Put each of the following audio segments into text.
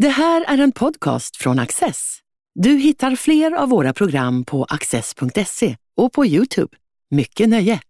Det här är en podcast från Access. Du hittar fler av våra program på access.se och på Youtube. Mycket nöje!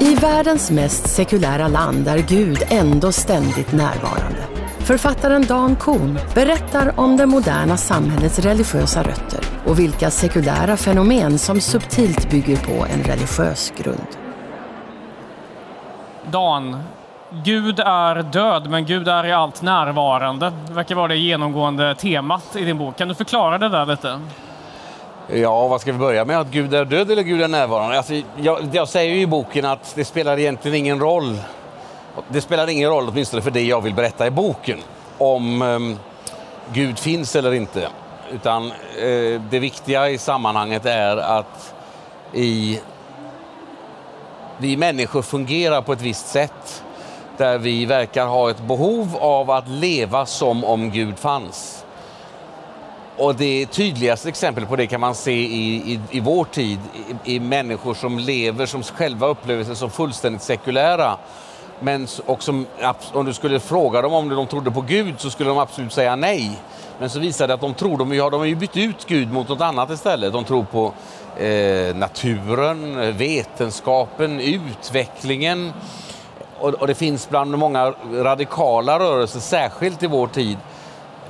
I världens mest sekulära land är Gud ändå ständigt närvarande. Författaren Dan Kohn berättar om det moderna samhällets religiösa rötter och vilka sekulära fenomen som subtilt bygger på en religiös grund. Dan, Gud är död, men Gud är i allt närvarande. Det verkar vara det genomgående temat i din bok. Kan du förklara det där lite? Ja, vad ska vi börja med? Att Gud är död eller Gud är närvarande? Alltså, jag, jag säger ju i boken att det spelar egentligen ingen roll. Det spelar ingen roll, åtminstone för det jag vill berätta i boken, om um, Gud finns eller inte. Utan eh, det viktiga i sammanhanget är att i, vi människor fungerar på ett visst sätt där vi verkar ha ett behov av att leva som om Gud fanns. Och det tydligaste exemplet på det kan man se i, i, i vår tid, i, i, människor som lever, som själva upplever sig som fullständigt sekulära. Men och som, om du skulle fråga dem om de trodde på Gud så skulle de absolut säga nej. Men så visar det att de tror, de, ja, de har ju bytt ut Gud mot något annat istället. De tror på eh, naturen, vetenskapen, utvecklingen. Och, och det finns bland många radikala rörelser, särskilt i vår tid,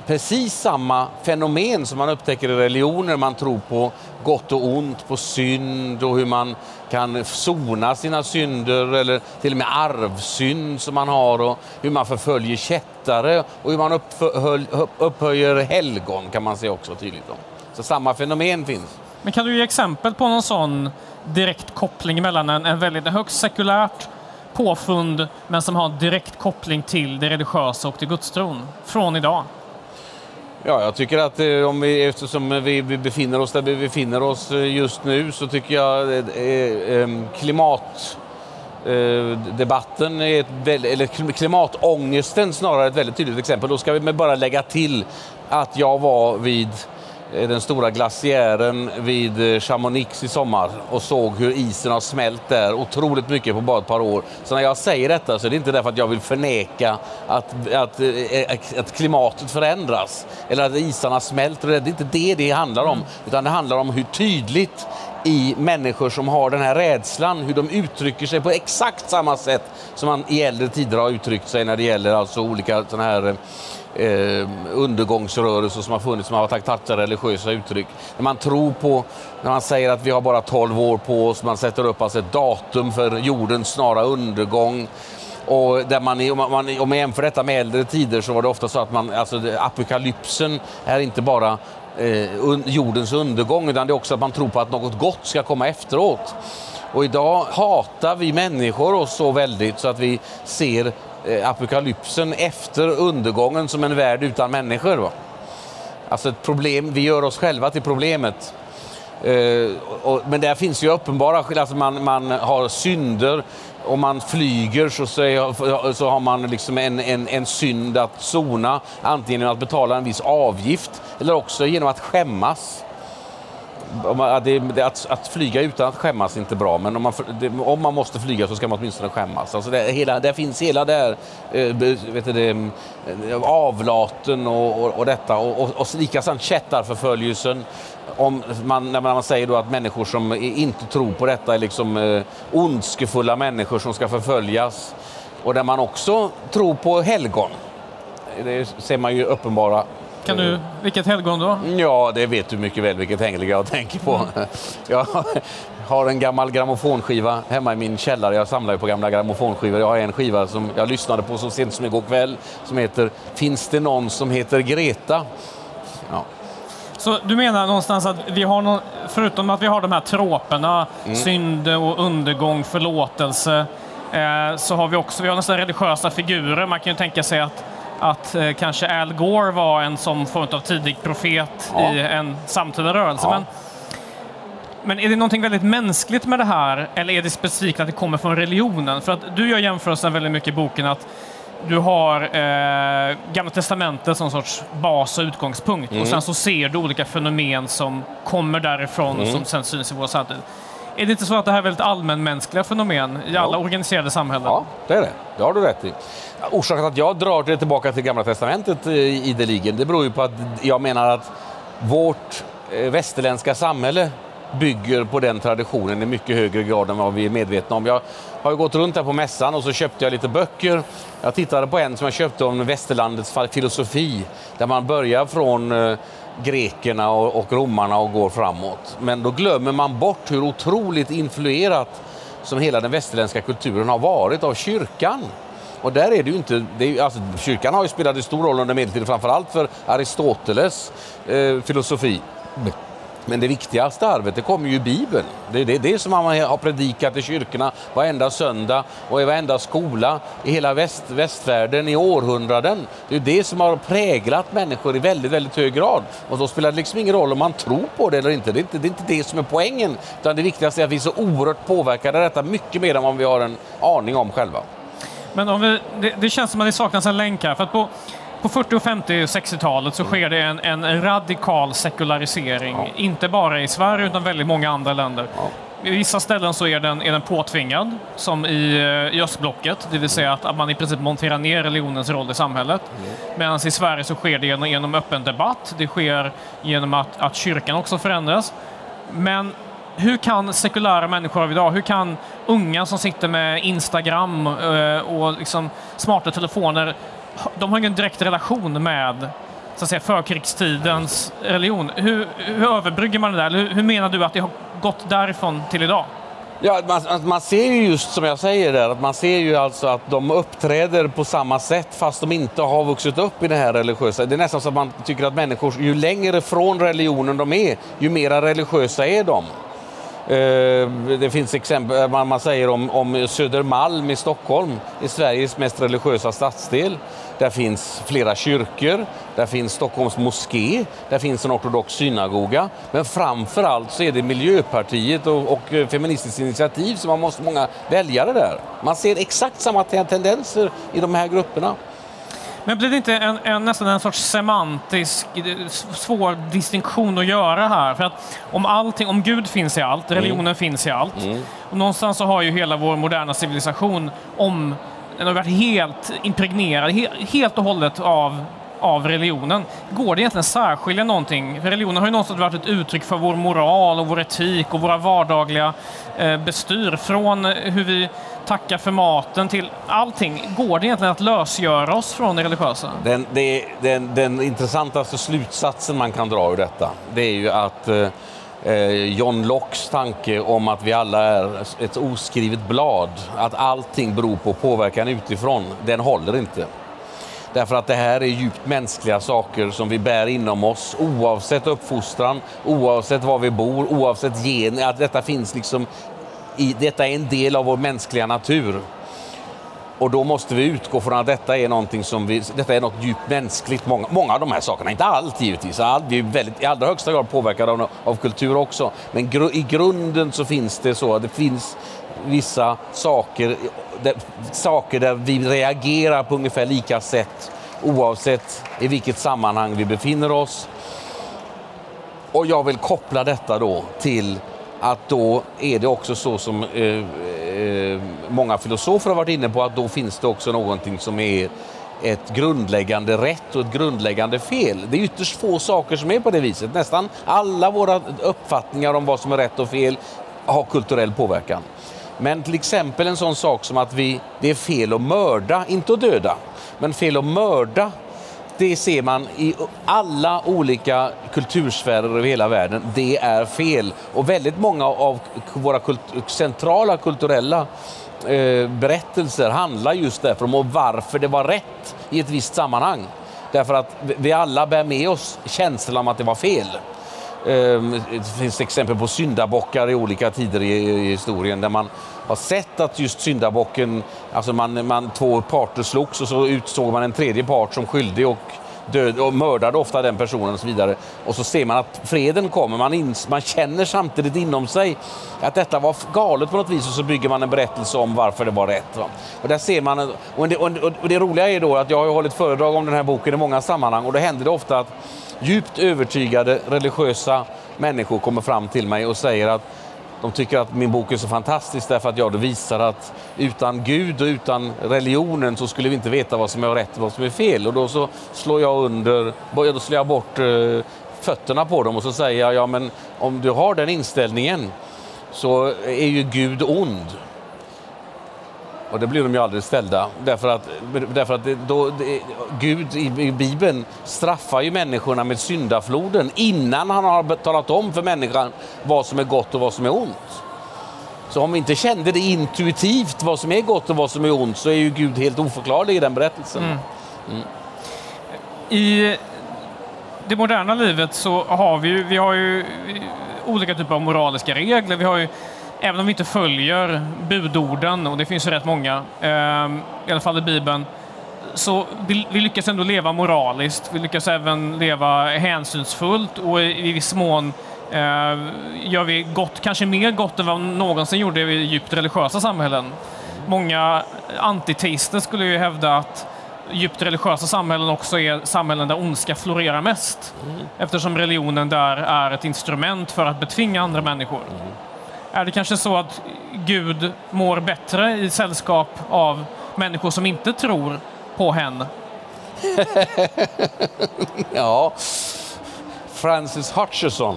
precis samma fenomen som man upptäcker i religioner. Man tror på gott och ont, på synd och hur man kan sona sina synder eller till och med arvsynd som man har och hur man förföljer kättare och hur man upphöjer helgon kan man se också tydligt om. Så samma fenomen finns. Men kan du ge exempel på någon sån direkt koppling mellan en, en väldigt högst sekulärt påfund men som har direkt koppling till det religiösa och till gudstron från idag? Ja, jag tycker att eh, om vi, eftersom vi befinner oss där vi befinner oss eh, just nu så tycker jag eh, eh ehm, klimatdebatten, är ett, eller klimatångesten snarare ett väldigt tydligt exempel. Då ska vi bara lägga till att jag var vid Eh, den stora glaciären vid eh, Chamonix i sommar och såg hur isen har smält där otroligt mycket på bara ett par år. Så när jag säger detta så är det inte därför att jag vill förneka att, att, eh, att klimatet förändras eller att isarna smälter. Det är inte det det handlar om, utan det handlar om hur tydligt i människor som har den här rädslan, hur de uttrycker sig på exakt samma sätt som man i äldre tider har uttryckt sig när det gäller alltså olika sådana här eh, undergångsrörelser som har funnits som har tagit religiösa uttryck. När man tror på, när man säger att vi har bara 12 år på oss, man sätter upp alltså ett datum för jordens snara undergång. Och där man, om, man, om man jämför detta med äldre tider så var det ofta så att man, alltså, apokalypsen är inte bara eh, jordens undergång utan det är också att man tror på att något gott ska komma efteråt. Och idag hatar vi människor oss så väldigt så att vi ser Eh, apokalypsen efter undergången som en värld utan människor. Va? Alltså ett problem, vi gör oss själva till problemet. Eh, och, men där finns ju uppenbara alltså man, man har synder. Om man flyger så, så, så har man liksom en, en, en synd att sona, antingen genom att betala en viss avgift eller också genom att skämmas att, att, flyga utan att skämmas är inte bra, men om man, om man måste flyga så ska man åtminstone skämmas. Alltså det, hela, det finns hela där, eh, vet du, det, eh, avlaten och, och, och detta och, och, och likaså kättarförföljelsen. Om man, när man säger då att människor som inte tror på detta är liksom eh, ondskefulla människor som ska förföljas. Och där man också tror på helgon. Det ser man ju uppenbara kan du, vilket helgon då? Ja, det vet du mycket väl vilket helgon jag tänker på. Mm. Jag har en gammal grammofonskiva hemma i min källare. Jag samlar ju på gamla grammofonskivor. Jag har en skiva som jag lyssnade på så sent som igår kväll som heter Finns det någon som heter Greta? Ja. Så du menar någonstans att vi har, någon, förutom att vi har de här troperna, mm. synd och undergång, förlåtelse, eh, så har vi också vi har nästan religiösa figurer. Man kan ju tänka sig att att eh, kanske Al Gore var en som form av tidig profet ja. i en samtida rörelse. Ja. Men, men är det någonting väldigt mänskligt med det här eller är det specifikt att det kommer från religionen? För att du gör jämförelsen väldigt mycket i boken att du har eh, Gamla Testamentet som sorts bas och utgångspunkt. Mm. Och sen så ser du olika fenomen som kommer därifrån och Mm. som sen syns i vår samtid. Är det inte så att det här är väldigt allmänmänskliga fenomen i alla Ja. organiserade samhällen? Ja, det är det. Det har du rätt i. Orsaken att jag drar det tillbaka till Gamla Testamentet ideligen, det beror ju på att jag menar att vårt eh, västerländska samhälle bygger på den traditionen i mycket högre grad än vad vi är medvetna om. Jag har ju gått runt här på mässan och så köpte jag lite böcker. Jag tittade på en som jag köpte om västerlandets filosofi, där man börjar från eh, grekerna och romarna och går framåt. Men då glömmer man bort hur otroligt influerat som hela den västerländska kulturen har varit av kyrkan. Och där är det ju inte, det är, alltså, kyrkan har ju spelat en stor roll under medeltiden, framförallt för Aristoteles eh, filosofi. Men det viktigaste arvet, det kommer ju i Bibeln. Det är det, det som man har predikat i kyrkorna varenda söndag och i varenda skola i hela väst, västvärlden i århundraden. Det är det som har präglat människor i väldigt, väldigt hög grad. Och då spelar det liksom ingen roll om man tror på det eller inte. Det är inte det, är inte det som är poängen. Utan det viktigaste är att vi är så oerhört påverkade av detta, mycket mer än vad vi har en aning om själva. Men om vi, det, det känns som att det saknas en länk här. För att på, på 40-, och 50 och 60-talet så sker det en, en radikal sekularisering. Ja. Inte bara i Sverige utan väldigt många andra länder. Ja. I vissa ställen så är den, är den påtvingad, som i, eh, i östblocket. Det vill säga att, att man i princip monterar ner religionens roll i samhället. Medan i Sverige så sker det genom, genom öppen debatt. Det sker genom att, att kyrkan också förändras. Men hur kan sekulära människor av idag, hur kan unga som sitter med Instagram eh, och liksom smarta telefoner, de har ingen direkt relation med så att säga, förkrigstidens religion. Hur, hur överbrygger man det där? Hur, hur menar du att det har gått därifrån till idag? Ja, man, man ser ju just som jag säger där, att man ser ju alltså att de uppträder på samma sätt fast de inte har vuxit upp i det här religiösa. Det är nästan så att man tycker att människor, ju längre från religionen de är, ju mera religiösa är de. Eh, det finns exempel, eh, man man säger om, om Södermalm i Stockholm, i Sveriges mest religiösa stadsdel. Där finns flera kyrkor, där finns Stockholms moské, där finns en ortodox synagoga. Men framför allt så är det Miljöpartiet och, och eh, Feministiskt initiativ som har många väljare där. Man ser exakt samma tendenser i de här grupperna. Men blir det inte en, en, nästan en sorts semantisk eh, svår distinktion att göra här? För att om, allting, om Gud finns i allt, religionen finns i allt, och någonstans så har ju hela vår moderna civilisation om, den har varit helt impregnerad, he, helt och hållet av av religionen. Går det egentligen att särskilja någonting? För religionen har ju någonstans varit ett uttryck för vår moral och vår etik och våra vardagliga eh, bestyr. Från hur vi tacka för maten till allting. Går det egentligen att lösgöra oss från det religiösa? Den, det, den, den intressantaste slutsatsen man kan dra ur detta, det är ju att eh, eh John Lockes tanke om att vi alla är ett oskrivet blad, att allting beror på påverkan utifrån, den håller inte. Därför att det här är djupt mänskliga saker som vi bär inom oss oavsett uppfostran, oavsett var vi bor, oavsett gen. Att detta finns liksom i, detta är en del av vår mänskliga natur. Och då måste vi utgå från att detta är någonting som vi, detta är något djupt mänskligt. Många, många av de här sakerna, inte allt givetvis, allt, vi är väldigt, i allra högsta grad påverkade av, av kultur också. Men gru, i grunden så finns det så att det finns vissa saker där, saker där vi reagerar på ungefär lika sätt oavsett i vilket sammanhang vi befinner oss. Och jag vill koppla detta då till att då är det också så som eh, eh, många filosofer har varit inne på att då finns det också någonting som är ett grundläggande rätt och ett grundläggande fel. Det är ytterst få saker som är på det viset. Nästan alla våra uppfattningar om vad som är rätt och fel har kulturell påverkan. Men till exempel en sån sak som att vi, det är fel att mörda, inte att döda, men fel att mörda det ser man i alla olika kultursfärer över hela världen. Det är fel. Och väldigt många av våra kult centrala kulturella eh, berättelser handlar just därför om varför det var rätt i ett visst sammanhang. Därför att vi alla bär med oss känslan om att det var fel. Ehm, det finns exempel på syndabockar i olika tider i historien där man har sett att just syndabocken, alltså man, man, två parter slogs och så utsåg man en tredje part som skyldig och död, och mördade ofta den personen och så vidare. Och så ser man att freden kommer, man, in, man känner samtidigt inom sig att detta var galet på något vis och så bygger man en berättelse om varför det var rätt. Va? Och där ser man, och det, och det roliga är då att jag har hållit föredrag om den här boken i många sammanhang och då händer det ofta att djupt övertygade religiösa människor kommer fram till mig och säger att de tycker att min bok är så fantastisk därför att jag visar att utan Gud och utan religionen så skulle vi inte veta vad som är rätt och vad som är fel. Och då så slår jag under, då slår jag bort eh, fötterna på dem och så säger jag, ja men om du har den inställningen så är ju Gud ond. Och det blir de ju aldrig ställda. Därför att, därför att det, då, det, Gud i, i Bibeln straffar ju människorna med syndafloden innan han har talat om för människan vad som är gott och vad som är ont. Så om vi inte kände det intuitivt vad som är gott och vad som är ont så är ju Gud helt oförklarlig i den berättelsen. Mm. Mm. I det moderna livet så har vi ju, vi har ju olika typer av moraliska regler. Vi har ju även om vi inte följer budorden, och det finns ju rätt många, ehm, i alla fall i Bibeln, så vi, vi lyckas ändå leva moraliskt. Vi lyckas även leva hänsynsfullt och i, i viss mån eh, gör vi gott, kanske mer gott än vad någonsin gjorde i djupt religiösa samhällen. Många antiteister skulle ju hävda att djupt religiösa samhällen också är samhällen där ondska florerar mest. Mm. Eftersom religionen där är ett instrument för att betvinga andra människor. Är det kanske så att Gud mår bättre i sällskap av människor som inte tror på henne? ja, Francis Hutcheson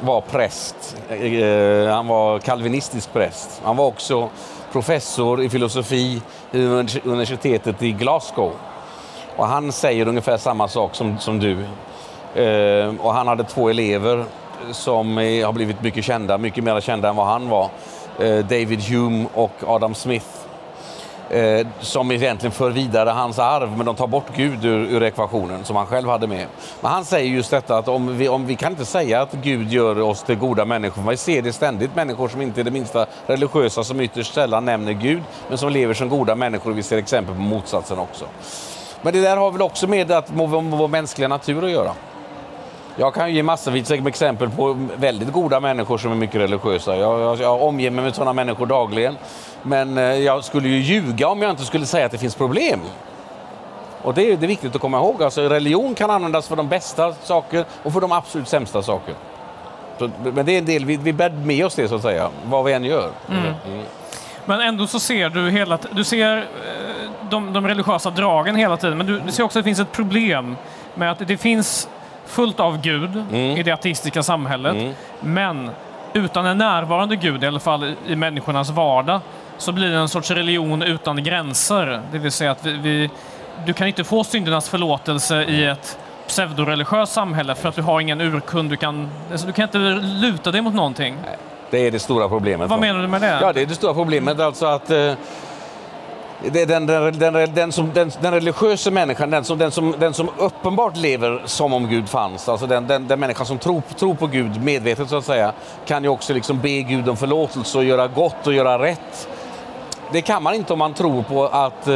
var präst. Eh, han var kalvinistisk präst. Han var också professor i filosofi vid universitetet i Glasgow. Och han säger ungefär samma sak som, som du. Eh, och han hade två elever som har blivit mycket kända, mycket mer kända än vad han var. Eh, David Hume och Adam Smith. Eh, som egentligen för vidare hans arv, men de tar bort Gud ur, ur ekvationen som han själv hade med. Men han säger just detta att om vi, om vi kan inte säga att Gud gör oss till goda människor, vi ser det ständigt, människor som inte är det minsta religiösa, som ytterst sällan nämner Gud, men som lever som goda människor. Vi ser exempel på motsatsen också. Men det där har väl också med att vår mänskliga natur att göra. Jag kan ge massvis med exempel på väldigt goda människor som är mycket religiösa. Jag, jag, jag omger mig med sådana människor dagligen. Men eh, jag skulle ju ljuga om jag inte skulle säga att det finns problem. Och det är, det är viktigt att komma ihåg. Alltså, religion kan användas för de bästa saker och för de absolut sämsta saker. Så, men det är en del, vi, vi bär med oss det så att säga, vad vi än gör. Mm. Mm. Men ändå så ser du hela du ser eh, de, de religiösa dragen hela tiden, men du, du ser också att det finns ett problem med att det finns fullt av Gud mm. i det ateistiska samhället. Mm. Men utan en närvarande Gud, i alla fall i människornas vardag, så blir det en sorts religion utan gränser. Det vill säga att vi, vi du kan inte få syndernas förlåtelse i ett pseudoreligiöst samhälle för att du har ingen urkund. Du kan, alltså du kan inte luta dig mot någonting. Det är det stora problemet. Vad menar du med det? Ja, det är det stora problemet. Alltså att eh, den, den, den, den, som, den, den religiösa människan, den som, den, som, den som uppenbart lever som om Gud fanns, alltså den, den, den människan som tror, tror på Gud medvetet så att säga, kan ju också liksom be Gud om förlåtelse och göra gott och göra rätt. Det kan man inte om man tror på att eh,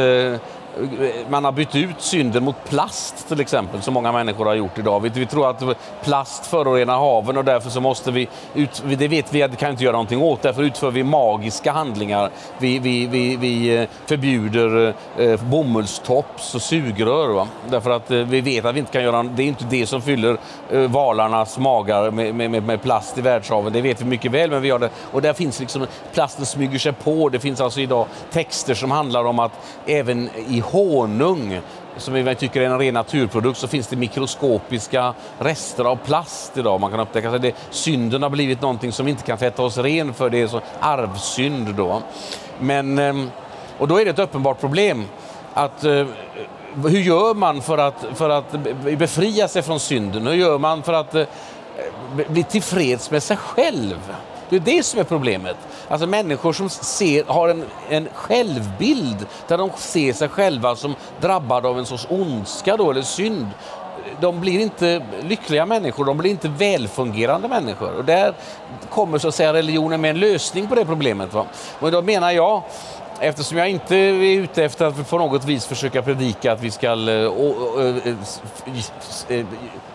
man har bytt ut synden mot plast till exempel, som många människor har gjort idag. Vi, vi tror att plast förorenar haven och därför så måste vi, ut, det vet vi att vi kan inte göra någonting åt, därför utför vi magiska handlingar. Vi, vi, vi, vi eh, förbjuder eh, bomullstops och sugrör, va? därför att eh, vi vet att vi inte kan göra, det är inte det som fyller eh, valarnas magar med, med, med, plast i världshaven, det vet vi mycket väl, men vi gör det. Och där finns liksom, plasten smyger sig på, det finns alltså idag texter som handlar om att även i honung som vi tycker är en ren naturprodukt så finns det mikroskopiska rester av plast idag. Man kan upptäcka att det, synden har blivit någonting som vi inte kan tvätta oss ren för. Det är så arvsynd då. Men, eh, och då är det ett uppenbart problem. att eh, hur gör man för att, för att befria sig från synden? Hur gör man för att eh, bli tillfreds med sig själv? Det är det som är problemet. Alltså människor som ser, har en, en självbild där de ser sig själva som drabbade av en sorts ondska då, eller synd. De blir inte lyckliga människor, de blir inte välfungerande människor. Och där kommer så att säga religionen med en lösning på det problemet. Va? Och då menar jag eftersom jag inte är ute efter att på något vis försöka predika att vi ska eh, eh, eh,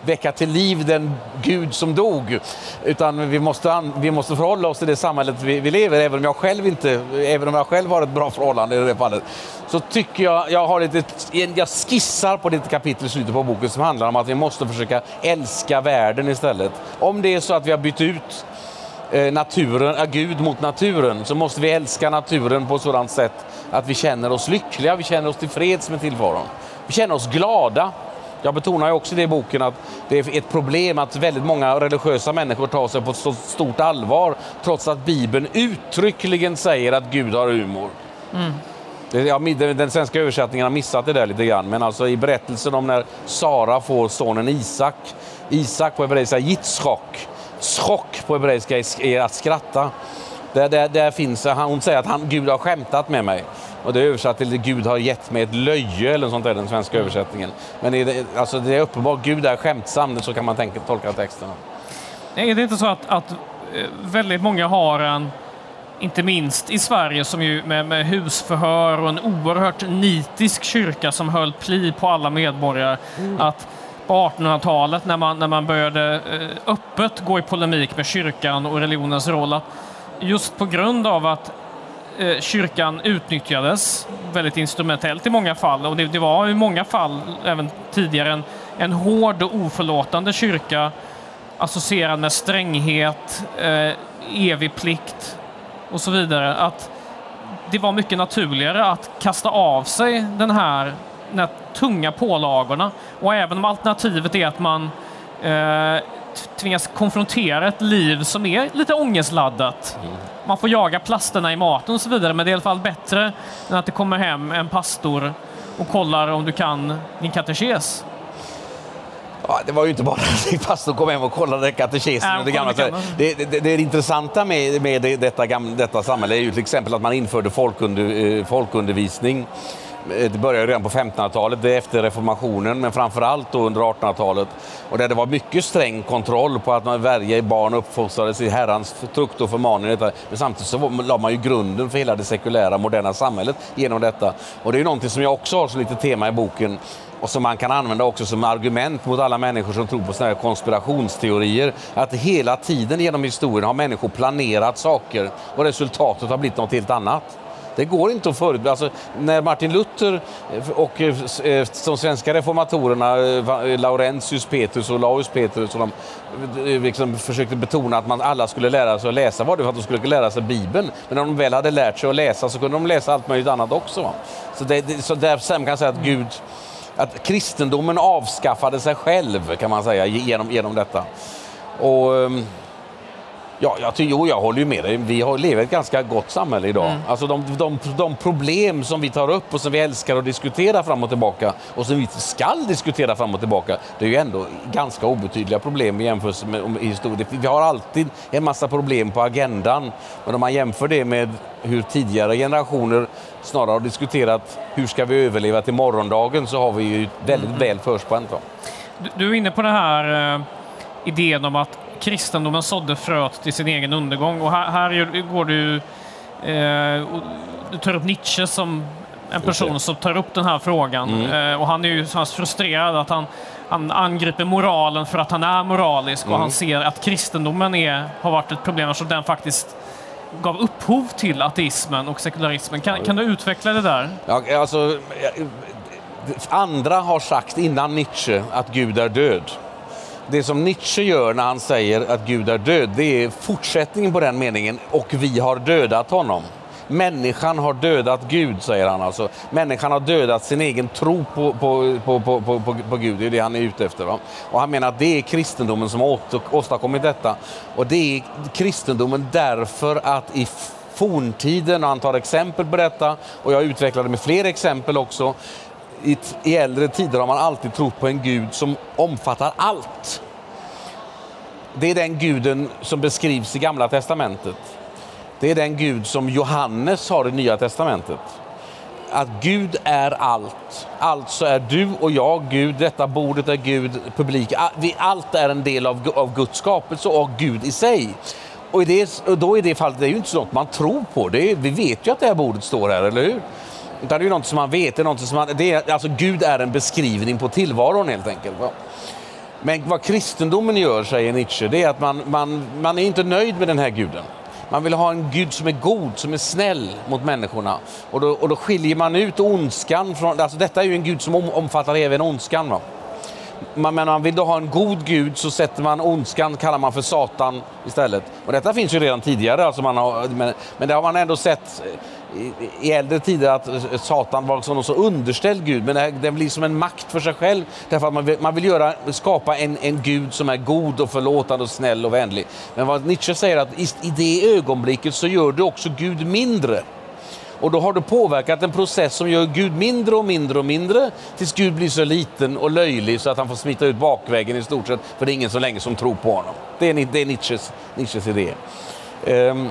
väcka till liv den Gud som dog, utan vi måste, vi måste förhålla oss till det samhället vi, vi lever även om jag själv inte, även om jag själv har ett bra förhållande i det fallet, så tycker jag, jag har lite, jag skissar på ett kapitel i slutet på boken som handlar om att vi måste försöka älska världen istället. Om det är så att vi har bytt ut naturen, äh, Gud mot naturen så måste vi älska naturen på ett sådant sätt att vi känner oss lyckliga, vi känner oss tillfreds med tillvaron. Vi känner oss glada. Jag betonar också i det boken att det är ett problem att väldigt många religiösa människor tar sig på så stort allvar trots att Bibeln uttryckligen säger att Gud har humor. Mm. Den svenska översättningen har missat det där lite grann, men alltså i berättelsen om när Sara får sonen Isak, Isak på hebreiska Yitzchak, Schock på hebreiska är att skratta. Där, där, där finns, hon säger att han, Gud har skämtat med mig. Och det är översatt till Gud har gett mig ett löje eller sånt där, den svenska översättningen. Men det, alltså, det är uppenbart, Gud är skämtsam, så kan man tänka, tolka texten. Är det inte så att, att eh, väldigt många har en, inte minst i Sverige som ju med, med husförhör och en oerhört nitisk kyrka som höll pli på alla medborgare, mm. att 1800-talet när man, när man började eh, öppet gå i polemik med kyrkan och religionens roll. Att just på grund av att eh, kyrkan utnyttjades väldigt instrumentellt i många fall och det, det var i många fall även tidigare en, en hård och oförlåtande kyrka associerad med stränghet, eh, evig plikt och så vidare. Att det var mycket naturligare att kasta av sig den här den här tunga pålagorna. Och även om alternativet är att man eh, tvingas konfrontera ett liv som är lite ångestladdat. Mm. Man får jaga plasterna i maten och så vidare, men det är i alla fall bättre än att det kommer hem en pastor och kollar om du kan din katekes. Ja, det var ju inte bara att pastor kom hem och kollade katekesen. Äh, det, gamla. Det, det, det, det, intressanta med, med detta, detta samhälle är ju till exempel att man införde folkunder, eh, folkundervisning Eh, det började redan på 1500-talet, det efter reformationen, men framför allt då under 1800-talet. Och där det var mycket sträng kontroll på att man varje barn uppfostrades i Herrans tukt och förmaning. Men samtidigt så la man ju grunden för hela det sekulära, moderna samhället genom detta. Och det är någonting som jag också har som lite tema i boken och som man kan använda också som argument mot alla människor som tror på såna här konspirationsteorier. Att hela tiden genom historien har människor planerat saker och resultatet har blivit något helt annat. Det går inte att förutbilda. Alltså, när Martin Luther eh, och eh, eh, de svenska reformatorerna, Laurentius Petrus och Laus Petrus, och de, liksom försökte betona att man alla skulle lära sig att läsa var det för att de skulle lära sig Bibeln. Men när de väl hade lärt sig att läsa så kunde de läsa allt möjligt annat också. Så, det, så där kan man säga att Gud att kristendomen avskaffade sig själv kan man säga genom, genom detta. Och, ehm, Ja, jag, jo, jag håller ju med dig. Vi har, lever ett ganska gott samhälle idag. Mm. Alltså de, de, de, problem som vi tar upp och som vi älskar att diskutera fram och tillbaka och som vi skall diskutera fram och tillbaka, det är ju ändå ganska obetydliga problem i jämförelse med historien. Vi har alltid en massa problem på agendan, men om man jämför det med hur tidigare generationer snarare har diskuterat hur ska vi överleva till morgondagen så har vi ju väldigt mm. väl förspänt. Du, du är inne på den här uh, idén om att kristendomen sådde fröet till sin egen undergång. Och här, här går du... Eh, du tar upp Nietzsche som en person som tar upp den här frågan. Mm. Eh, och han är ju så frustrerad att han, han angriper moralen för att han är moralisk mm. och han ser att kristendomen är, har varit ett problem så den faktiskt gav upphov till ateismen och sekularismen. Kan, kan du utveckla det där? Ja, alltså, andra har sagt innan Nietzsche att Gud är död det som Nietzsche gör när han säger att Gud är död, det är fortsättningen på den meningen, och vi har dödat honom. Människan har dödat Gud, säger han alltså. Människan har dödat sin egen tro på, på, på, på, på, på Gud, det är det han är ute efter. Va? Och han menar att det är kristendomen som har åstadkommit detta. Och det är kristendomen därför att i forntiden, och han tar exempel på detta, och jag utvecklade med fler exempel också, i, i äldre tider har man alltid trott på en gud som omfattar allt. Det är den guden som beskrivs i Gamla testamentet. Det är den gud som Johannes har i Nya testamentet. Att Gud är allt. Alltså är du och jag Gud, detta bordet är Gud, publik. Allt är en del av, av Guds skapelse och Gud i sig. Och, i det, och då i det fallet, det är ju inte så något man tror på. Det är, vi vet ju att det här bordet står här, eller hur? Utan det är ju något som man vet. Det är något som man, det är, alltså Gud är en beskrivning på tillvaron helt enkelt. Men vad kristendomen gör, säger Nietzsche, det är att man, man, man är inte nöjd med den här guden. Man vill ha en Gud som är god, som är snäll mot människorna. Och då, och då skiljer man ut ondskan från... Alltså detta är ju en Gud som omfattar även ondskan. Va? Man, men man vill då ha en god Gud så sätter man ondskan, kallar man för Satan istället. Och detta finns ju redan tidigare, alltså man har, men, men det har man ändå sett i, äldre tider att Satan var som så underställd Gud, men den blir som en makt för sig själv. Därför att man vill, man vill göra, skapa en, en Gud som är god och förlåtande och snäll och vänlig. Men vad Nietzsche säger att i, i det ögonblicket så gör du också Gud mindre. Och då har du påverkat en process som gör Gud mindre och mindre och mindre tills Gud blir så liten och löjlig så att han får smita ut bakvägen i stort sett för det är ingen så länge som tror på honom. Det är, det är Nietzsches, Nietzsches idé. Um,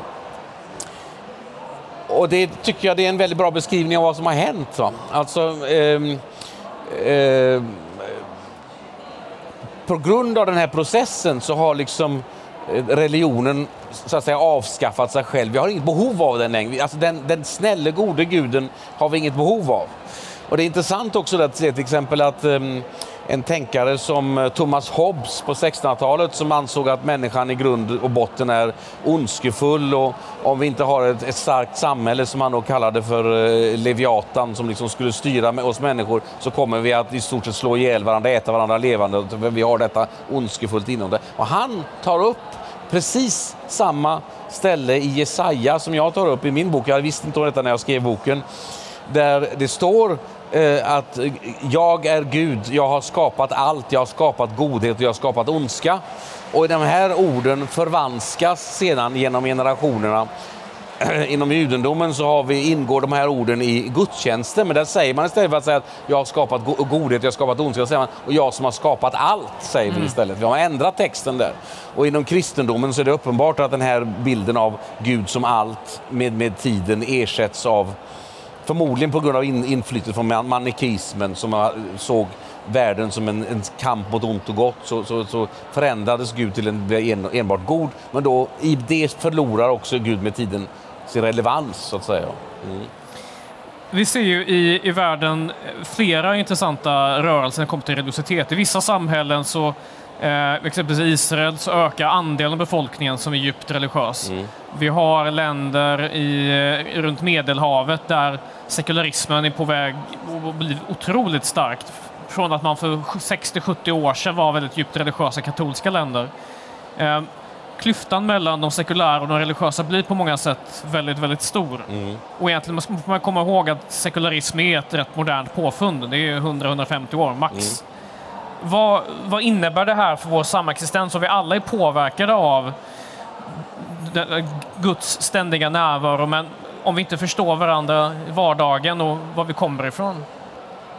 och det tycker jag det är en väldigt bra beskrivning av vad som har hänt. Va? Alltså, eh, eh, på grund av den här processen så har liksom eh, religionen så att säga avskaffat sig själv. Vi har inget behov av den längre. Alltså den, den snälle, gode guden har vi inget behov av. Och det är intressant också att se till exempel att um, en tänkare som eh, Thomas Hobbes på 1600-talet som ansåg att människan i grund och botten är ondskefull och om vi inte har ett, ett starkt samhälle som han då kallade för eh, Leviatan som liksom skulle styra med oss människor så kommer vi att i stort sett slå ihjäl varandra, äta varandra levande. Vi har detta ondskefullt inom det. Och han tar upp precis samma ställe i Jesaja som jag tar upp i min bok. Jag visste inte om detta när jag skrev boken. Där det står att jag är Gud, jag har skapat allt, jag har skapat godhet och jag har skapat ondska. Och de här orden förvanskas sedan genom generationerna inom judendomen så har vi, ingår de här orden i gudstjänsten, men där säger man istället för att säga att jag har skapat godhet, jag har skapat ondska, säger man och jag som har skapat allt, säger vi mm. istället. Vi har ändrat texten där. Och inom kristendomen så är det uppenbart att den här bilden av Gud som allt med, med tiden ersätts av, förmodligen på grund av in, inflytet från manikismen som såg världen som en, en, kamp mot ont och gott så, så, så förändrades Gud till en, en, enbart god. Men då i det förlorar också Gud med tiden sin relevans så att säga. Mm. Vi ser ju i, i världen flera intressanta rörelser när det kommer till religiositet. I vissa samhällen så Eh, exempelvis i Israel så ökar andelen befolkningen som är djupt religiös. Mm. Vi har länder i, eh, runt Medelhavet där sekularismen är på väg att bli otroligt starkt. Från att man för 60-70 år sedan var väldigt djupt religiösa katolska länder. Eh, klyftan mellan de sekulära och de religiösa blir på många sätt väldigt, väldigt stor. Mm. Och egentligen måste man komma ihåg att sekularism är ett rätt modernt påfund. Det är 100-150 år max. Mm. Vad, vad, innebär det här för vår samexistens? Och vi alla är påverkade av Guds ständiga närvaro, men om vi inte förstår varandra i vardagen och var vi kommer ifrån.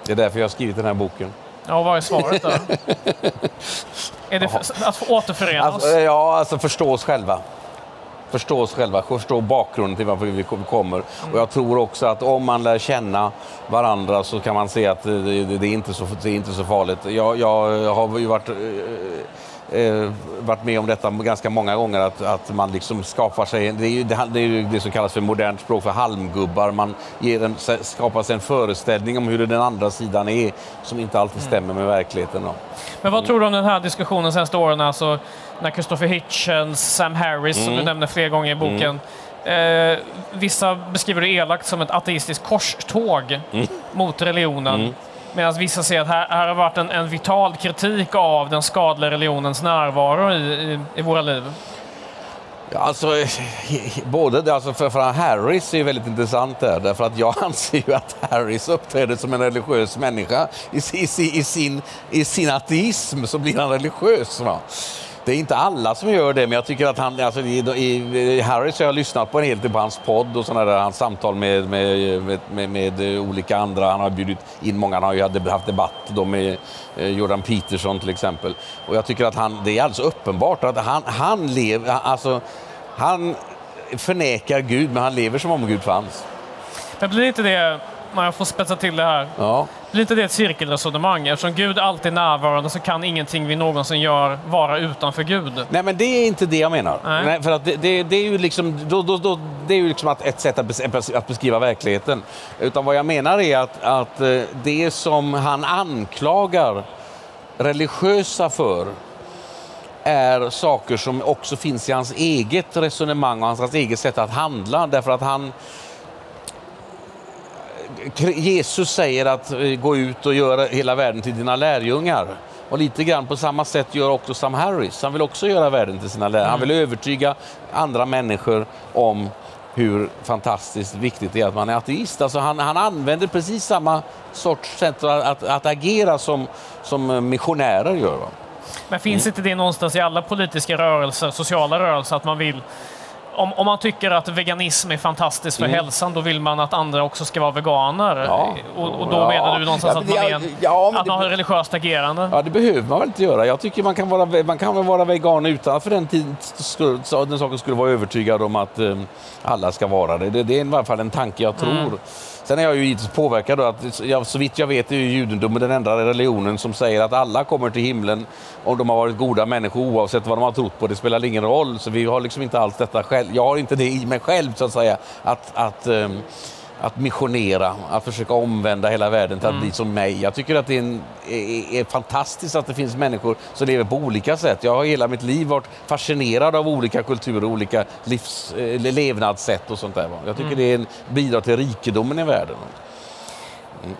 Det är därför jag har skrivit den här boken. Ja, vad är svaret då? är det för, att få återförena oss? Alltså, ja, alltså förstå oss själva. Förstå oss själva, förstå bakgrunden till varför vi kommer. Mm. Och jag tror också att om man lär känna varandra så kan man se att det, det, det är, inte så, det är inte så farligt. Jag, jag har ju varit eh, varit med om detta ganska många gånger, att, att man liksom skapar sig, det är, ju, det, det är ju det som kallas för modernt språk för halmgubbar, man ger en, skapar sig en föreställning om hur den andra sidan är som inte alltid mm. stämmer med verkligheten. Då. Men vad tror du om den här diskussionen senaste åren, alltså när Christopher Hitchens, Sam Harris, mm. som du mm. nämner flera gånger i boken, mm. eh, vissa beskriver det elakt som ett ateistiskt korståg mm. mot religionen. Mm. Medan vissa ser att här, här har varit en, en, vital kritik av den skadliga religionens närvaro i, i, i våra liv. Ja, alltså, eh, både, alltså för, för Harris är väldigt intressant där, därför att jag anser ju att Harris uppträder som en religiös människa. I, i, i, sin, i sin ateism så blir han religiös. Va? Det är inte alla som gör det, men jag tycker att han, alltså, i, i, Harris har jag lyssnat på en hel del på hans podd och sådana där, hans samtal med, med, med, med, olika andra. Han har bjudit in många, han har ju haft debatt då med eh, Jordan Peterson till exempel. Och jag tycker att han, det är alldeles uppenbart att han, han lever, alltså, han förnekar Gud, men han lever som om Gud fanns. Men blir inte det, om jag får spetsa till det här, ja. Blir inte det ett cirkelresonemang? Eftersom Gud alltid är närvarande så kan ingenting vi någonsin gör vara utanför Gud. Nej, men det är inte det jag menar. Nej. Nej, för att det, det, det är ju liksom, då, då, då, det är ju liksom att ett sätt att beskriva verkligheten. Utan vad jag menar är att, att eh, det som han anklagar religiösa för är saker som också finns i hans eget resonemang och hans eget sätt att handla. Därför att han... Jesus säger att eh, gå ut och göra hela världen till dina lärjungar. Och lite grann på samma sätt gör också Sam Harris. Han vill också göra världen till sina lärjungar. Han vill övertyga andra människor om hur fantastiskt viktigt det är att man är ateist. Alltså han, han använder precis samma sorts sätt att, att, att agera som, som missionärer gör. Va? Men finns inte det någonstans i alla politiska rörelser, sociala rörelser, att man vill om, om man tycker att veganism är fantastiskt för hälsan, då vill man att andra också ska vara veganer. Mm. Ja. Och, och då Ja. menar du någonstans Ja, att men man, det- är en, ja, att man har religiöst agerande? Ja, det behöver man väl inte göra. Jag tycker man kan vara, man kan väl vara vegan utan att för den, den saken skulle vara övertygad om att eh, alla ska vara det. det. Det är i alla fall en tanke jag tror. Sen är jag ju givetvis påverkad av att, jag, så vitt jag vet är ju judendomen den enda religionen som säger att alla kommer till himlen om de har varit goda människor oavsett vad de har trott på. Det spelar ingen roll. Så vi har liksom inte alls detta själv. Jag har inte det i mig själv så att säga. Att, att, um, att missionera, att försöka omvända hela världen till att bli som mig. Jag tycker att det är, en, är, är fantastiskt att det finns människor som lever på olika sätt. Jag har hela mitt liv varit fascinerad av olika kulturer, olika livs, eh, levnadssätt och sånt där. Jag tycker det är en, bidrar till rikedomen i världen.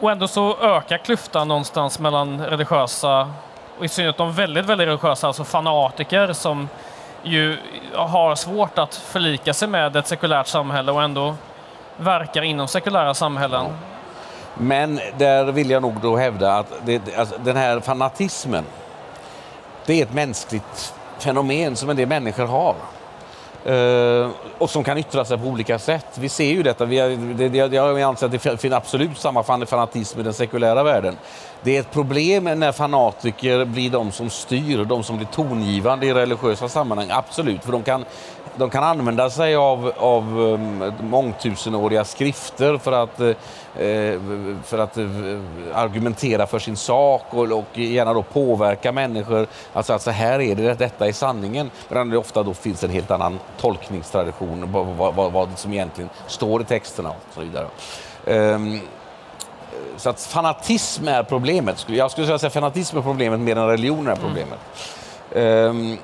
Och ändå så ökar klyftan någonstans mellan religiösa, och i synnerhet de väldigt, väldigt religiösa, alltså fanatiker som ju har svårt att förlika sig med ett sekulärt samhälle och ändå verkar inom sekulära samhällen. Men där vill jag nog då hävda att det, alltså, den här fanatismen, det är ett mänskligt fenomen som en del människor har. Eh, och som kan yttra sig på olika sätt. Vi ser ju detta. Vi, har- det, det, jag anser att det finns absolut samma fanatism i den sekulära världen. Det är ett problem när fanatiker blir de som styr, de som blir tongivande i religiösa sammanhang. Absolut, för de kan, de kan använda sig av, av um, mångtusenåriga skrifter för att, eh, för att eh, argumentera för sin sak och, och gärna då påverka människor. Alltså att så här är det, detta är sanningen. Medan det ofta då finns en helt annan tolkningstradition, vad, vad, vad, som egentligen står i texterna och så vidare. Ehm, så att fanatism är problemet. Jag skulle säga att fanatism är problemet mer än religion är problemet. Ehm,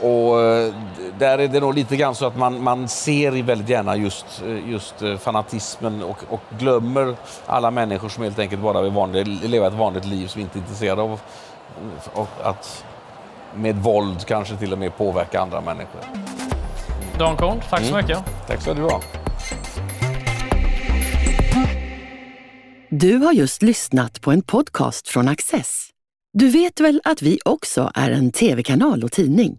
och eh, där är det nog lite grann så att man, man ser väldigt gärna just, eh, just eh, fanatismen och, och glömmer alla människor som helt enkelt bara vill vanlig, leva ett vanligt liv som inte är intresserade av av att med våld kanske till och med påverka andra människor. Dan Korn, tack så Mm. mycket. Tack ska du ha. Du har just lyssnat på en podcast från Access. Du vet väl att vi också är en tv-kanal och tidning?